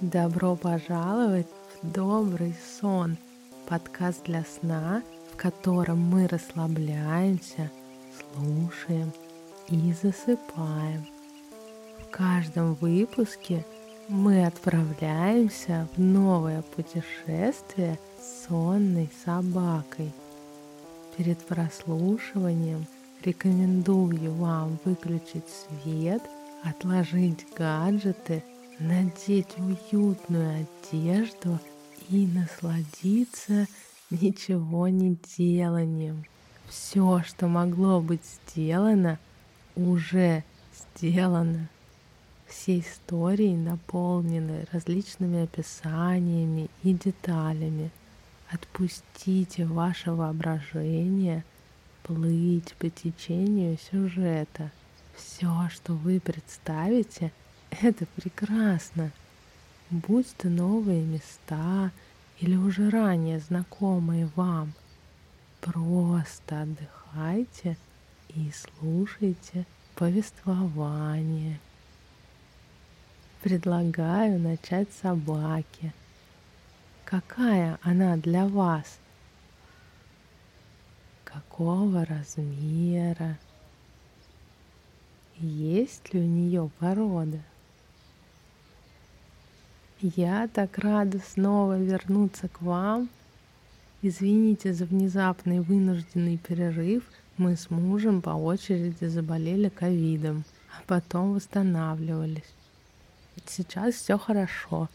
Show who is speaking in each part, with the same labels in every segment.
Speaker 1: Добро пожаловать в добрый сон, подкаст для сна, в котором мы расслабляемся, слушаем и засыпаем. В каждом выпуске мы отправляемся в новое путешествие с сонной собакой. Перед прослушиванием рекомендую вам выключить свет, отложить гаджеты – надеть уютную одежду и насладиться ничего не деланием. Все, что могло быть сделано, уже сделано. Все истории наполнены различными описаниями и деталями. Отпустите ваше воображение плыть по течению сюжета. Все, что вы представите – это прекрасно. Будь то новые места или уже ранее знакомые вам. Просто отдыхайте и слушайте повествование. Предлагаю начать с собаки. Какая она для вас? Какого размера? Есть ли у нее порода? Я так рада снова вернуться к вам. Извините за внезапный вынужденный перерыв. Мы с мужем по очереди заболели ковидом, а потом восстанавливались. Сейчас все хорошо.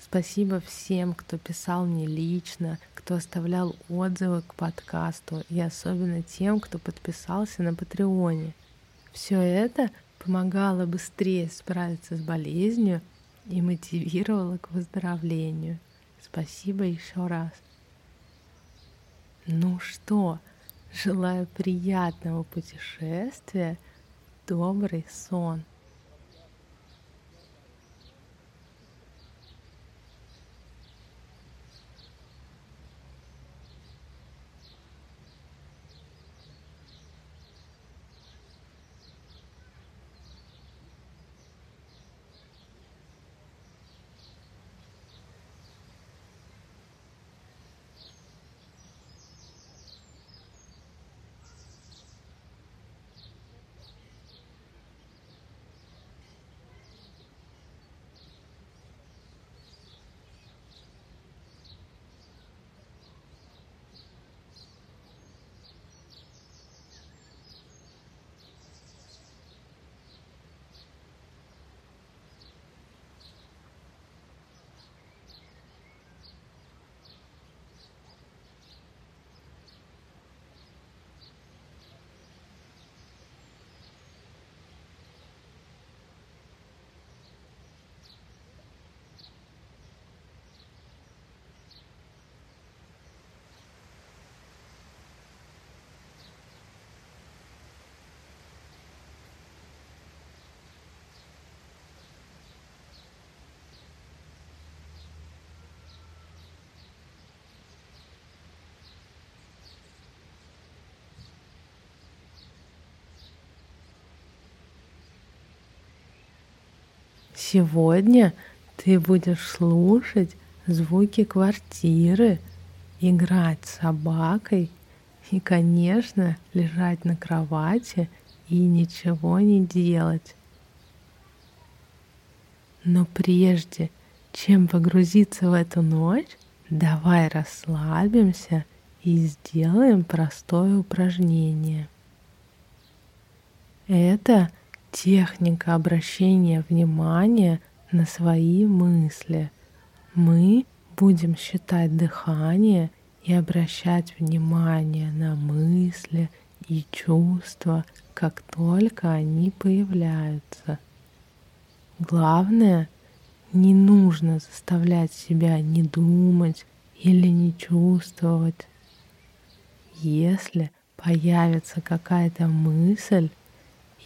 Speaker 1: Спасибо всем, кто писал мне лично, кто оставлял отзывы к подкасту и особенно тем, кто подписался на Патреоне. Все это помогало быстрее справиться с болезнью и мотивировала к выздоровлению. Спасибо еще раз. Ну что, желаю приятного путешествия, добрый сон. Сегодня ты будешь слушать звуки квартиры, играть с собакой и, конечно, лежать на кровати и ничего не делать. Но прежде чем погрузиться в эту ночь, давай расслабимся и сделаем простое упражнение. Это техника обращения внимания на свои мысли. Мы будем считать дыхание и обращать внимание на мысли и чувства, как только они появляются. Главное, не нужно заставлять себя не думать или не чувствовать. Если появится какая-то мысль,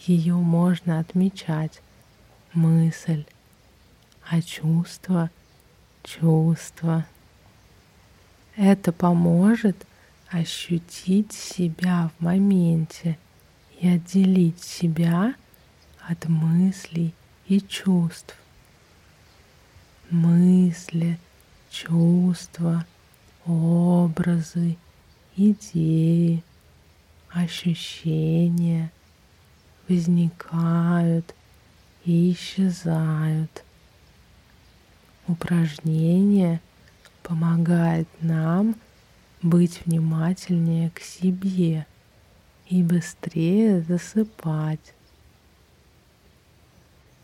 Speaker 1: ее можно отмечать. Мысль, а чувство, чувство. Это поможет ощутить себя в моменте и отделить себя от мыслей и чувств. мысли, чувства, образы, идеи, ощущения возникают и исчезают. Упражнение помогает нам быть внимательнее к себе и быстрее засыпать.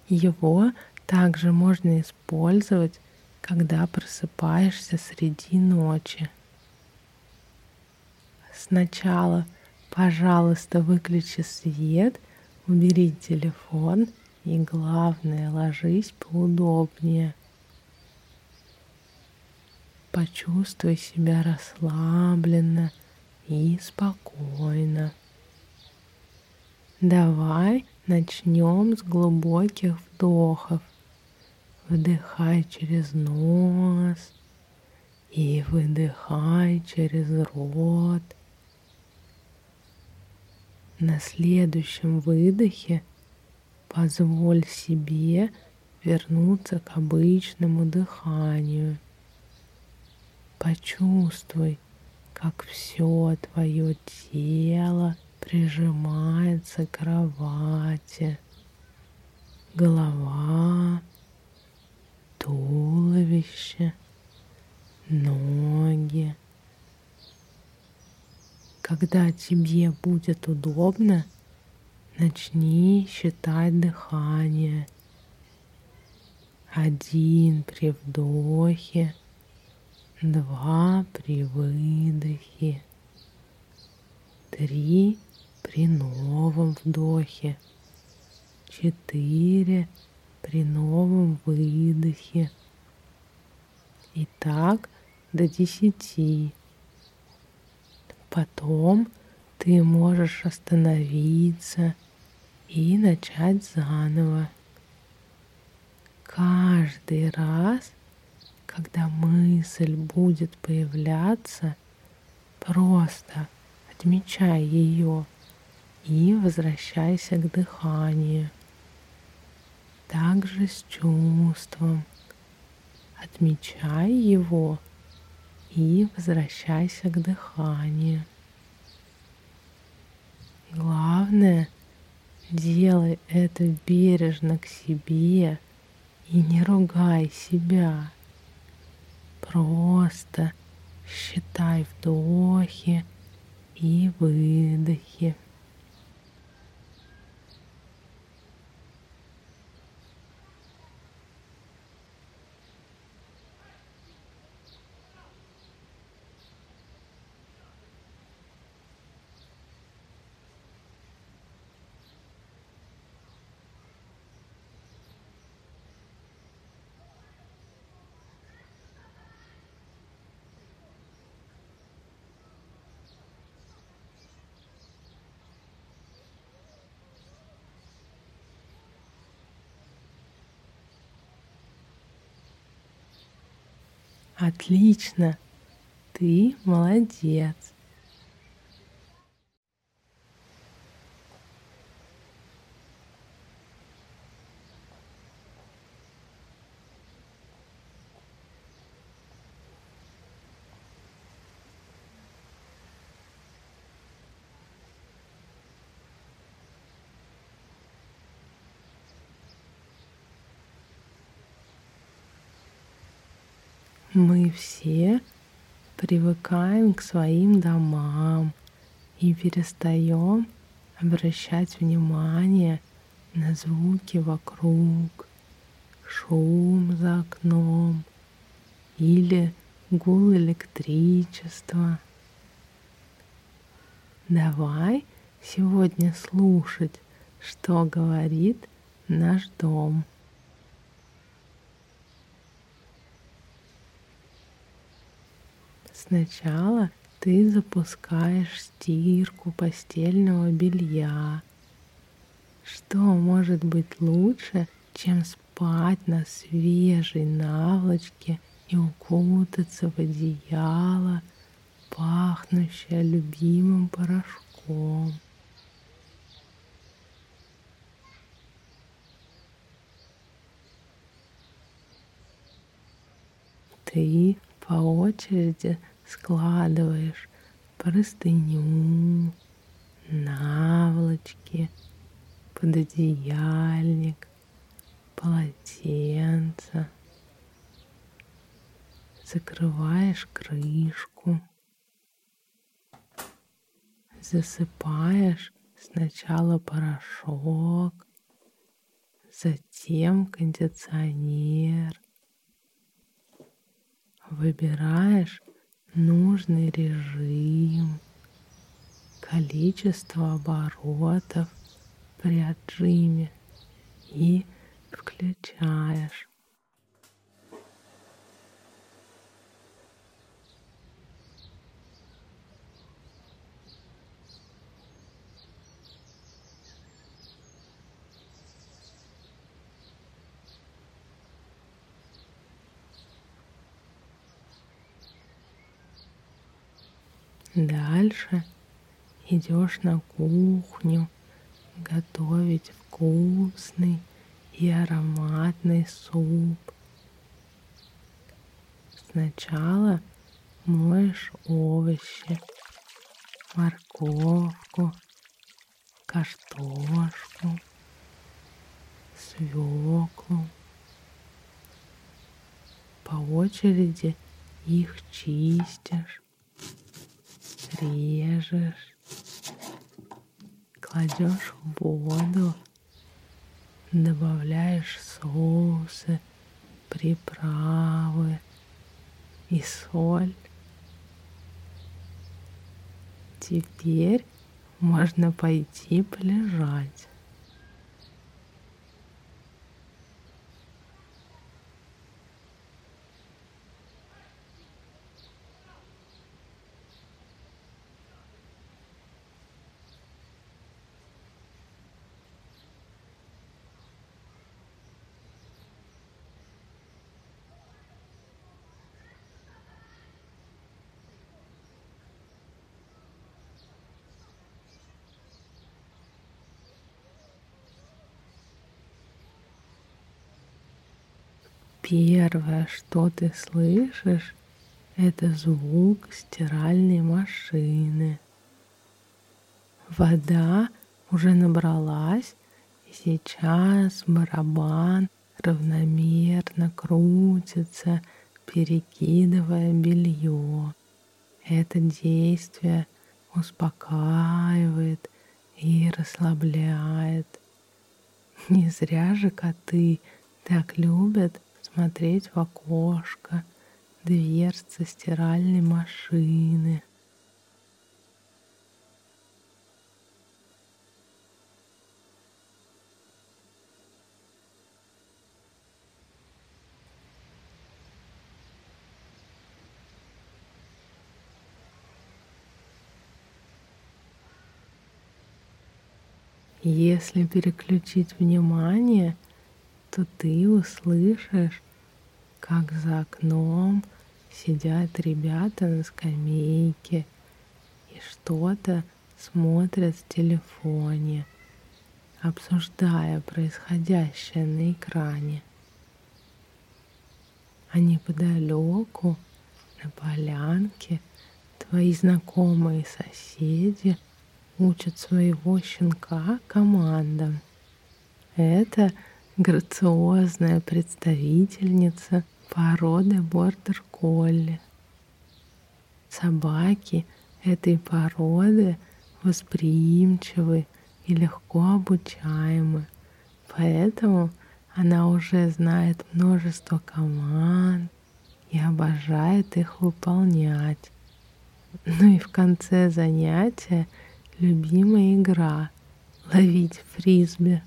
Speaker 1: Его также можно использовать, когда просыпаешься среди ночи. Сначала, пожалуйста, выключи свет, убери телефон и, главное, ложись поудобнее. Почувствуй себя расслабленно и спокойно. Давай начнем с глубоких вдохов. Вдыхай через нос и выдыхай через рот. На следующем выдохе позволь себе вернуться к обычному дыханию. Почувствуй, как все твое тело прижимается к кровати. Голова, туловище, ноги. Когда тебе будет удобно, начни считать дыхание. Один при вдохе, два при выдохе, три при новом вдохе, четыре при новом выдохе. И так до десяти. Потом ты можешь остановиться и начать заново. Каждый раз когда мысль будет появляться, просто отмечай ее и возвращайся к дыханию. Также с чувством. Отмечай его и возвращайся к дыханию. Главное, делай это бережно к себе и не ругай себя. Просто считай вдохи и выдохи. Отлично, ты молодец. Мы все привыкаем к своим домам и перестаем обращать внимание на звуки вокруг, шум за окном или гул электричества. Давай сегодня слушать, что говорит наш дом. Сначала ты запускаешь стирку постельного белья. Что может быть лучше, чем спать на свежей наволочке и укутаться в одеяло, пахнущее любимым порошком? ты по очереди складываешь простыню, наволочки, пододеяльник, полотенце. Закрываешь крышку. Засыпаешь сначала порошок, затем кондиционер. Выбираешь нужный режим, количество оборотов при отжиме и включаешь. Дальше идешь на кухню готовить вкусный и ароматный суп. Сначала моешь овощи, морковку, картошку, свеклу. По очереди их чистишь режешь, кладешь в воду, добавляешь соусы, приправы и соль. Теперь можно пойти полежать. Первое, что ты слышишь, это звук стиральной машины. Вода уже набралась, и сейчас барабан равномерно крутится, перекидывая белье. Это действие успокаивает и расслабляет. Не зря же коты так любят смотреть в окошко, дверцы стиральной машины. Если переключить внимание – то ты услышишь, как за окном сидят ребята на скамейке и что-то смотрят в телефоне, обсуждая происходящее на экране. А неподалеку, на полянке, твои знакомые соседи учат своего щенка командам. Это грациозная представительница породы бордер-колли. Собаки этой породы восприимчивы и легко обучаемы, поэтому она уже знает множество команд и обожает их выполнять. Ну и в конце занятия любимая игра — ловить фрисби.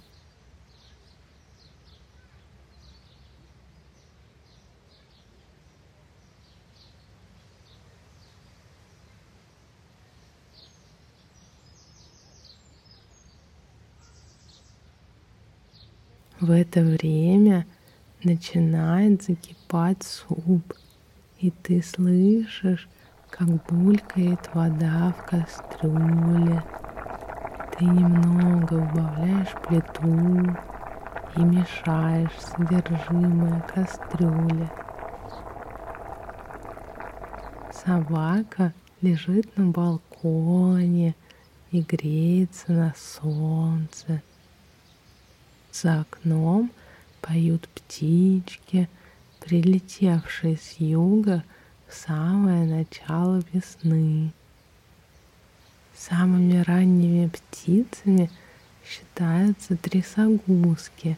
Speaker 1: В это время начинает закипать суп, и ты слышишь, как булькает вода в кастрюле. Ты немного убавляешь плиту и мешаешь содержимое кастрюли. Собака лежит на балконе и греется на солнце. За окном поют птички, прилетевшие с юга в самое начало весны. Самыми ранними птицами считаются трясогузки,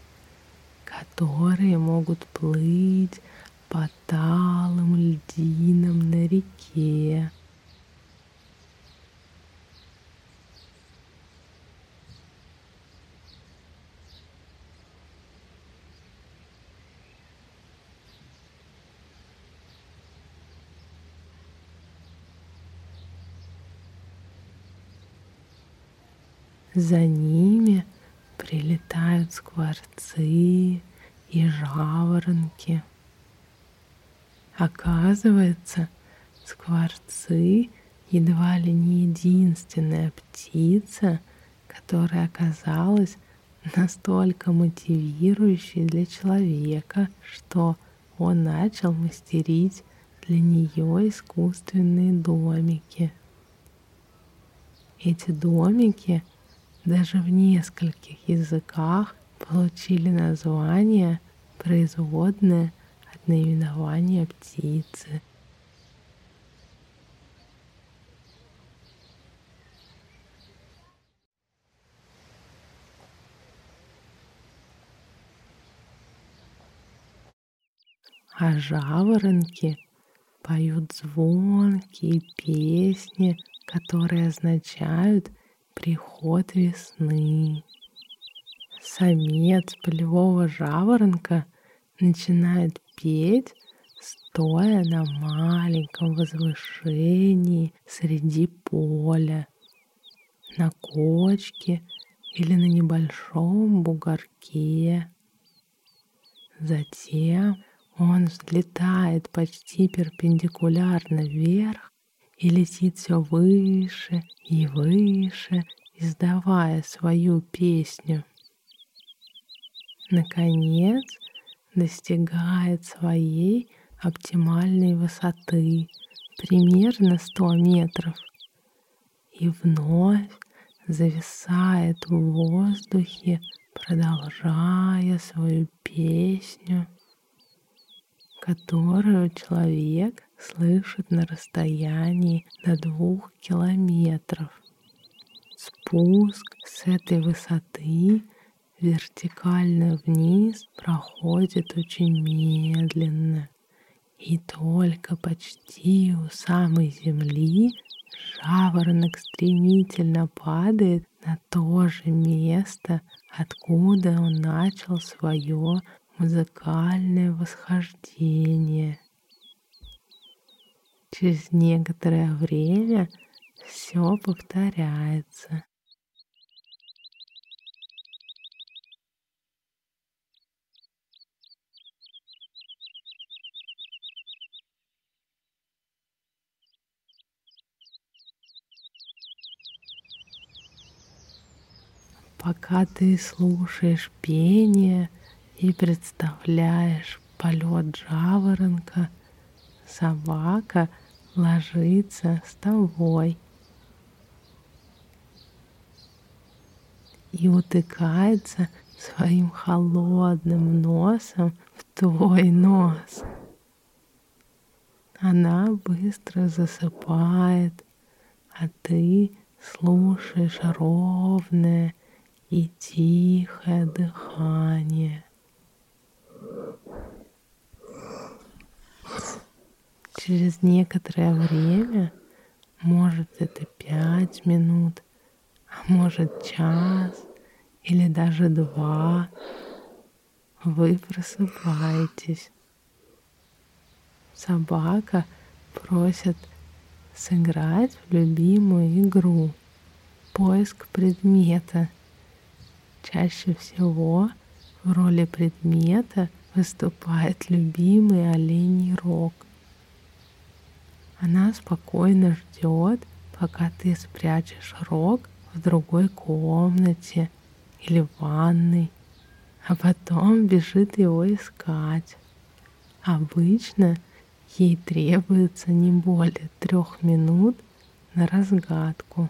Speaker 1: которые могут плыть по талым льдинам на реке. За ними прилетают скворцы и жаворонки. Оказывается, скворцы едва ли не единственная птица, которая оказалась настолько мотивирующей для человека, что он начал мастерить для нее искусственные домики. Эти домики даже в нескольких языках получили название, производное от наименования птицы. А жаворонки поют звонкие песни, которые означают – приход весны. Самец полевого жаворонка начинает петь, стоя на маленьком возвышении среди поля, на кочке или на небольшом бугорке. Затем он взлетает почти перпендикулярно вверх и летит все выше и выше, издавая свою песню. Наконец достигает своей оптимальной высоты, примерно 100 метров, и вновь зависает в воздухе, продолжая свою песню, которую человек слышит на расстоянии до двух километров. Спуск с этой высоты вертикально вниз проходит очень медленно. И только почти у самой земли жаворонок стремительно падает на то же место, откуда он начал свое музыкальное восхождение. Через некоторое время все повторяется. Пока ты слушаешь пение и представляешь полет жаворонка, собака — ложится с тобой и утыкается своим холодным носом в твой нос. Она быстро засыпает, а ты слушаешь ровное и тихое дыхание. Через некоторое время, может это пять минут, а может час или даже два, вы просыпаетесь. Собака просит сыграть в любимую игру поиск предмета. Чаще всего в роли предмета выступает любимый оленей рог. Она спокойно ждет, пока ты спрячешь рог в другой комнате или в ванной, а потом бежит его искать. Обычно Ей требуется не более трех минут на разгадку.